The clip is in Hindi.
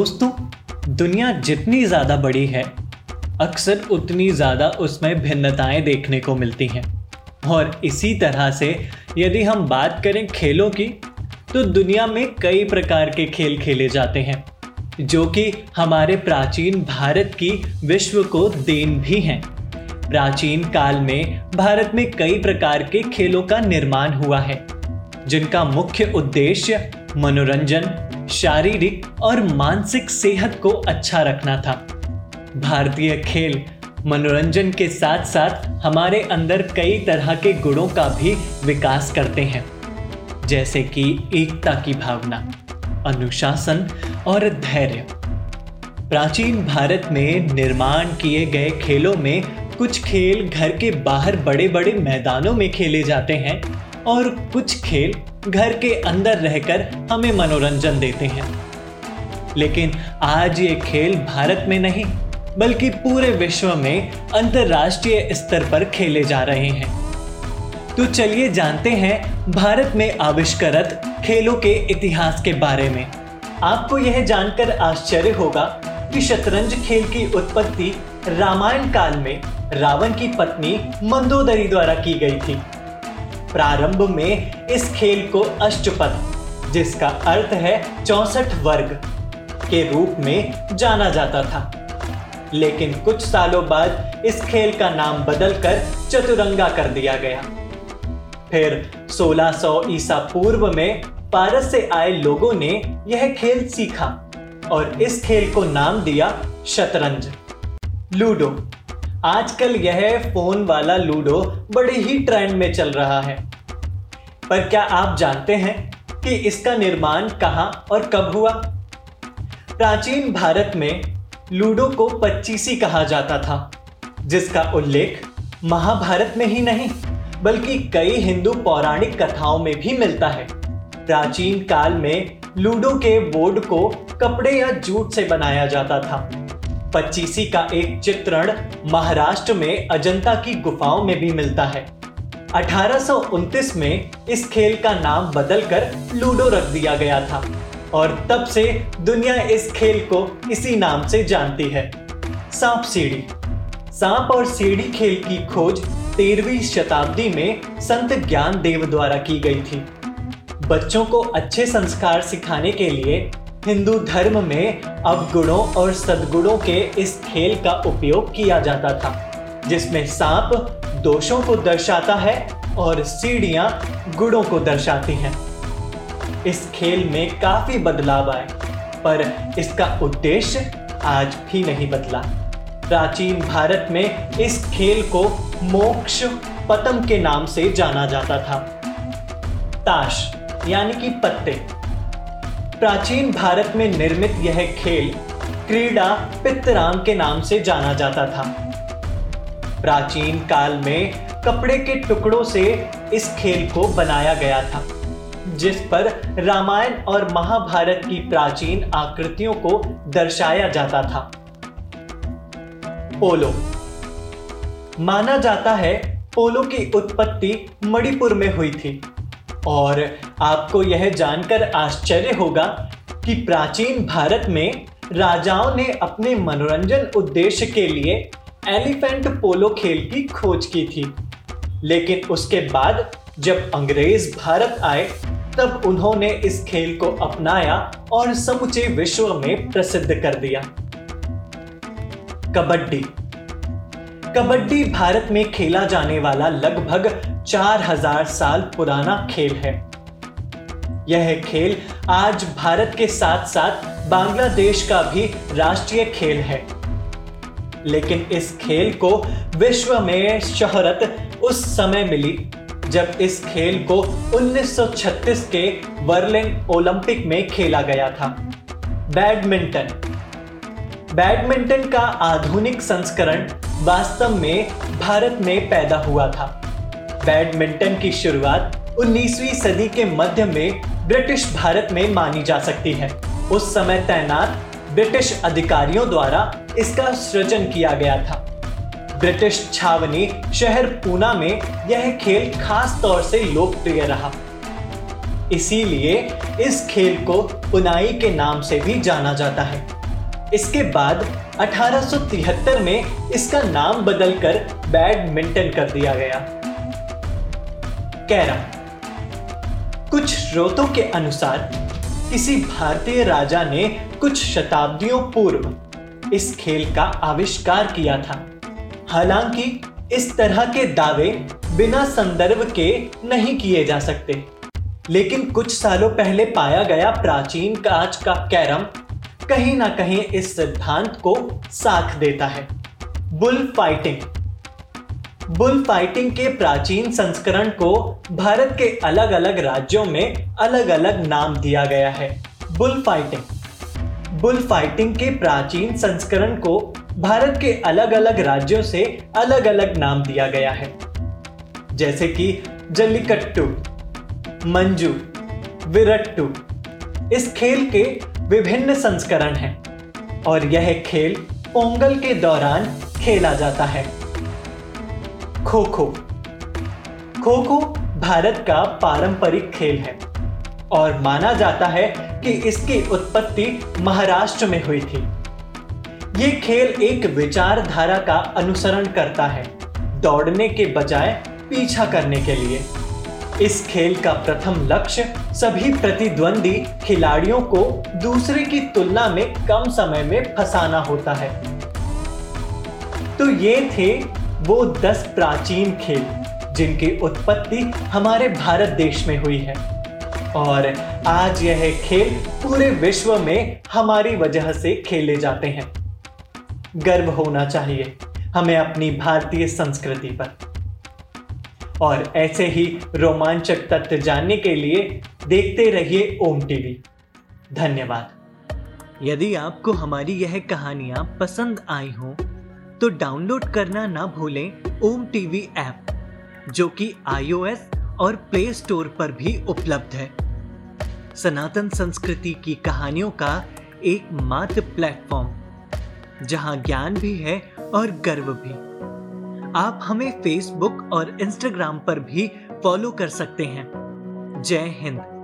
दोस्तों, दुनिया जितनी ज़्यादा बड़ी है, अक्सर उतनी ज़्यादा उसमें भिन्नताएँ देखने को मिलती हैं। और इसी तरह से यदि हम बात करें खेलों की तो दुनिया में कई प्रकार के खेल खेले जाते हैं, जो कि हमारे प्राचीन भारत की विश्व को देन भी हैं। प्राचीन काल में भारत में कई प्रकार के खेलों का निर्माण हुआ है, जिनका मुख्य उद्देश्य मनोरंजन शारीरिक और मानसिक सेहत को अच्छा रखना था। भारतीय खेल मनोरंजन के साथ साथ हमारे अंदर कई तरह के गुणों का भी विकास करते हैं, जैसे कि एकता की भावना, अनुशासन और धैर्य। प्राचीन भारत में निर्माण किए गए खेलों में कुछ खेल घर के बाहर बड़े बड़े मैदानों में खेले जाते हैं और कुछ खेल घर के अंदर रहकर हमें मनोरंजन देते हैं। लेकिन आज ये खेल भारत में नहीं, बल्कि पूरे विश्व में अंतरराष्ट्रीय स्तर पर खेले जा रहे हैं। तो चलिए जानते हैं भारत में आविष्कृत खेलों के इतिहास के बारे में। आपको यह जानकर आश्चर्य होगा कि शतरंज खेल की उत्पत्ति रामायण काल में रावण की पत्नी मंदोदरी द्वारा की गई थी। प्रारंभ में इस खेल को अष्टपद, जिसका अर्थ है चौसठ वर्ग, के रूप में जाना जाता था। लेकिन कुछ सालों बाद इस खेल का नाम बदलकर चतुरंगा कर दिया गया। फिर 1600 ईसा पूर्व में पारस से आए लोगों ने यह खेल सीखा और इस खेल को नाम दिया शतरंज। लूडो। आजकल यह फ़ोन वाला लूडो बड़े ही ट्रेंड में चल रहा है। पर क्या आप जानते हैं कि इसका निर्माण कहाँ और कब हुआ? प्राचीन भारत में लूडो को पच्चीसी कहा जाता था, जिसका उल्लेख महाभारत में ही नहीं, बल्कि कई हिंदू पौराणिक कथाओं में भी मिलता है। प्राचीन काल में लूडो के बोर्ड को कपड़े या जूट से बनाया जाता था। पच्चीसी का एक चित्रण महाराष्ट्र में अजंता की गुफाओं में भी मिलता है। 1829 में इस खेल का नाम बदलकर लूडो रख दिया गया था और तब से दुनिया इस खेल को इसी नाम से जानती है। सांप सीढ़ी। सांप और सीढ़ी खेल की खोज तेरहवीं शताब्दी में संत ज्ञान देव द्वारा की गई थी। बच्चों को अच्छे संस्कार सिखाने के लिए हिंदू धर्म में अवगुणों और सदगुणों के इस खेल का उपयोग किया जाता था, जिसमें सांप दोषों को दर्शाता है और सीढ़ियाँ गुणों को दर्शाती हैं। इस खेल में काफ़ी बदलाव आए, पर इसका उद्देश्य आज भी नहीं बदला। प्राचीन भारत में इस खेल को मोक्ष पतम के नाम से जाना जाता था। ताश, यानी कि पत्ते प्राचीन भारत में निर्मित यह खेल क्रीड़ा पित्तराम के नाम से जाना जाता था। प्राचीन काल में कपड़े के टुकड़ों से इस खेल को बनाया गया था, जिस पर रामायण और महाभारत की प्राचीन आकृतियों को दर्शाया जाता था। पोलो। माना जाता है पोलो की उत्पत्ति मणिपुर में हुई थी। और आपको यह जानकर आश्चर्य होगा कि प्राचीन भारत में राजाओं ने अपने मनोरंजन उद्देश्य के लिए एलिफेंट पोलो खेल की खोज की थी। लेकिन उसके बाद जब अंग्रेज़ भारत आए, तब उन्होंने इस खेल को अपनाया और समूचे विश्व में प्रसिद्ध कर दिया। कबड्डी कबड्डी भारत में खेला जाने वाला लगभग 4000 साल पुराना खेल है। यह खेल आज भारत के साथ साथ बांग्लादेश का भी राष्ट्रीय खेल है। लेकिन इस खेल को विश्व में शहरत उस समय मिली, जब इस खेल को 1936 के बर्लिन ओलंपिक में खेला गया था। बैडमिंटन। बैडमिंटन का आधुनिक संस्करण वास्तव में भारत में पैदा हुआ था। बैडमिंटन की शुरुआत 19वीं सदी के मध्य में ब्रिटिश भारत में मानी जा सकती है। उस समय तैनात ब्रिटिश अधिकारियों द्वारा इसका सृजन किया गया था। ब्रिटिश छावनी शहर पूना में यह खेल खास तौर से लोकप्रिय रहा। इसीलिए इस खेल को पुनाई के नाम से भी जाना जाता है। इसके बाद 1873 में इसका नाम बदलकर बैडमिंटन कर दिया गया। कैरम। कुछ स्रोतों के अनुसार, किसी भारतीय राजा ने कुछ शताब्दियों पूर्व इस खेल का आविष्कार किया था। हालाँकि, इस तरह के दावे बिना संदर्भ के नहीं किए जा सकते। लेकिन कुछ सालों पहले पाया गया प्राचीन कांच का कैरम कहीं ना कहीं इस सिद्धांत को साख देता है। बुल फाइटिंग बुल फाइटिंग के प्राचीन संस्करण को भारत के अलग अलग राज्यों में अलग अलग नाम दिया गया है। बुल फाइटिंग बुल फाइटिंग के प्राचीन संस्करण को भारत के अलग अलग राज्यों से अलग अलग नाम दिया गया है। जैसे कि जल्लीकट्टू, मंजू, विरट्टू। इस खेल के विभिन्न संस्करण हैं और यह खेल पोंगल के दौरान खेला जाता है। खो खो खो खो भारत का पारंपरिक खेल है और माना जाता है कि इसकी उत्पत्ति महाराष्ट्र में हुई थी। ये खेल एक विचारधारा का अनुसरण करता है, दौड़ने के बजाय पीछा करने के लिए। इस खेल का प्रथम लक्ष्य सभी प्रतिद्वंदी खिलाड़ियों को दूसरे की तुलना में कम समय में फंसाना होता है। तो ये थे वो दस प्राचीन खेल जिनकी उत्पत्ति हमारे भारत देश में हुई है। और आज यह खेल पूरे विश्व में हमारी वजह से खेले जाते हैं। गर्व होना चाहिए हमें अपनी भारतीय संस्कृति पर। और ऐसे ही रोमांचक तथ्य जानने के लिए देखते रहिए ओम टीवी। धन्यवाद। यदि आपको हमारी यह कहानियाँ पसंद आई हो तो डाउनलोड करना ना भूलें ओम टीवी ऐप, जो कि आईओएस और प्ले स्टोर पर भी उपलब्ध है। सनातन संस्कृति की कहानियों का एक मात्र प्लेटफॉर्म, जहाँ ज्ञान भी है और गर्व भी। आप हमें फेसबुक और इंस्टाग्राम पर भी फॉलो कर सकते हैं। जय हिंद।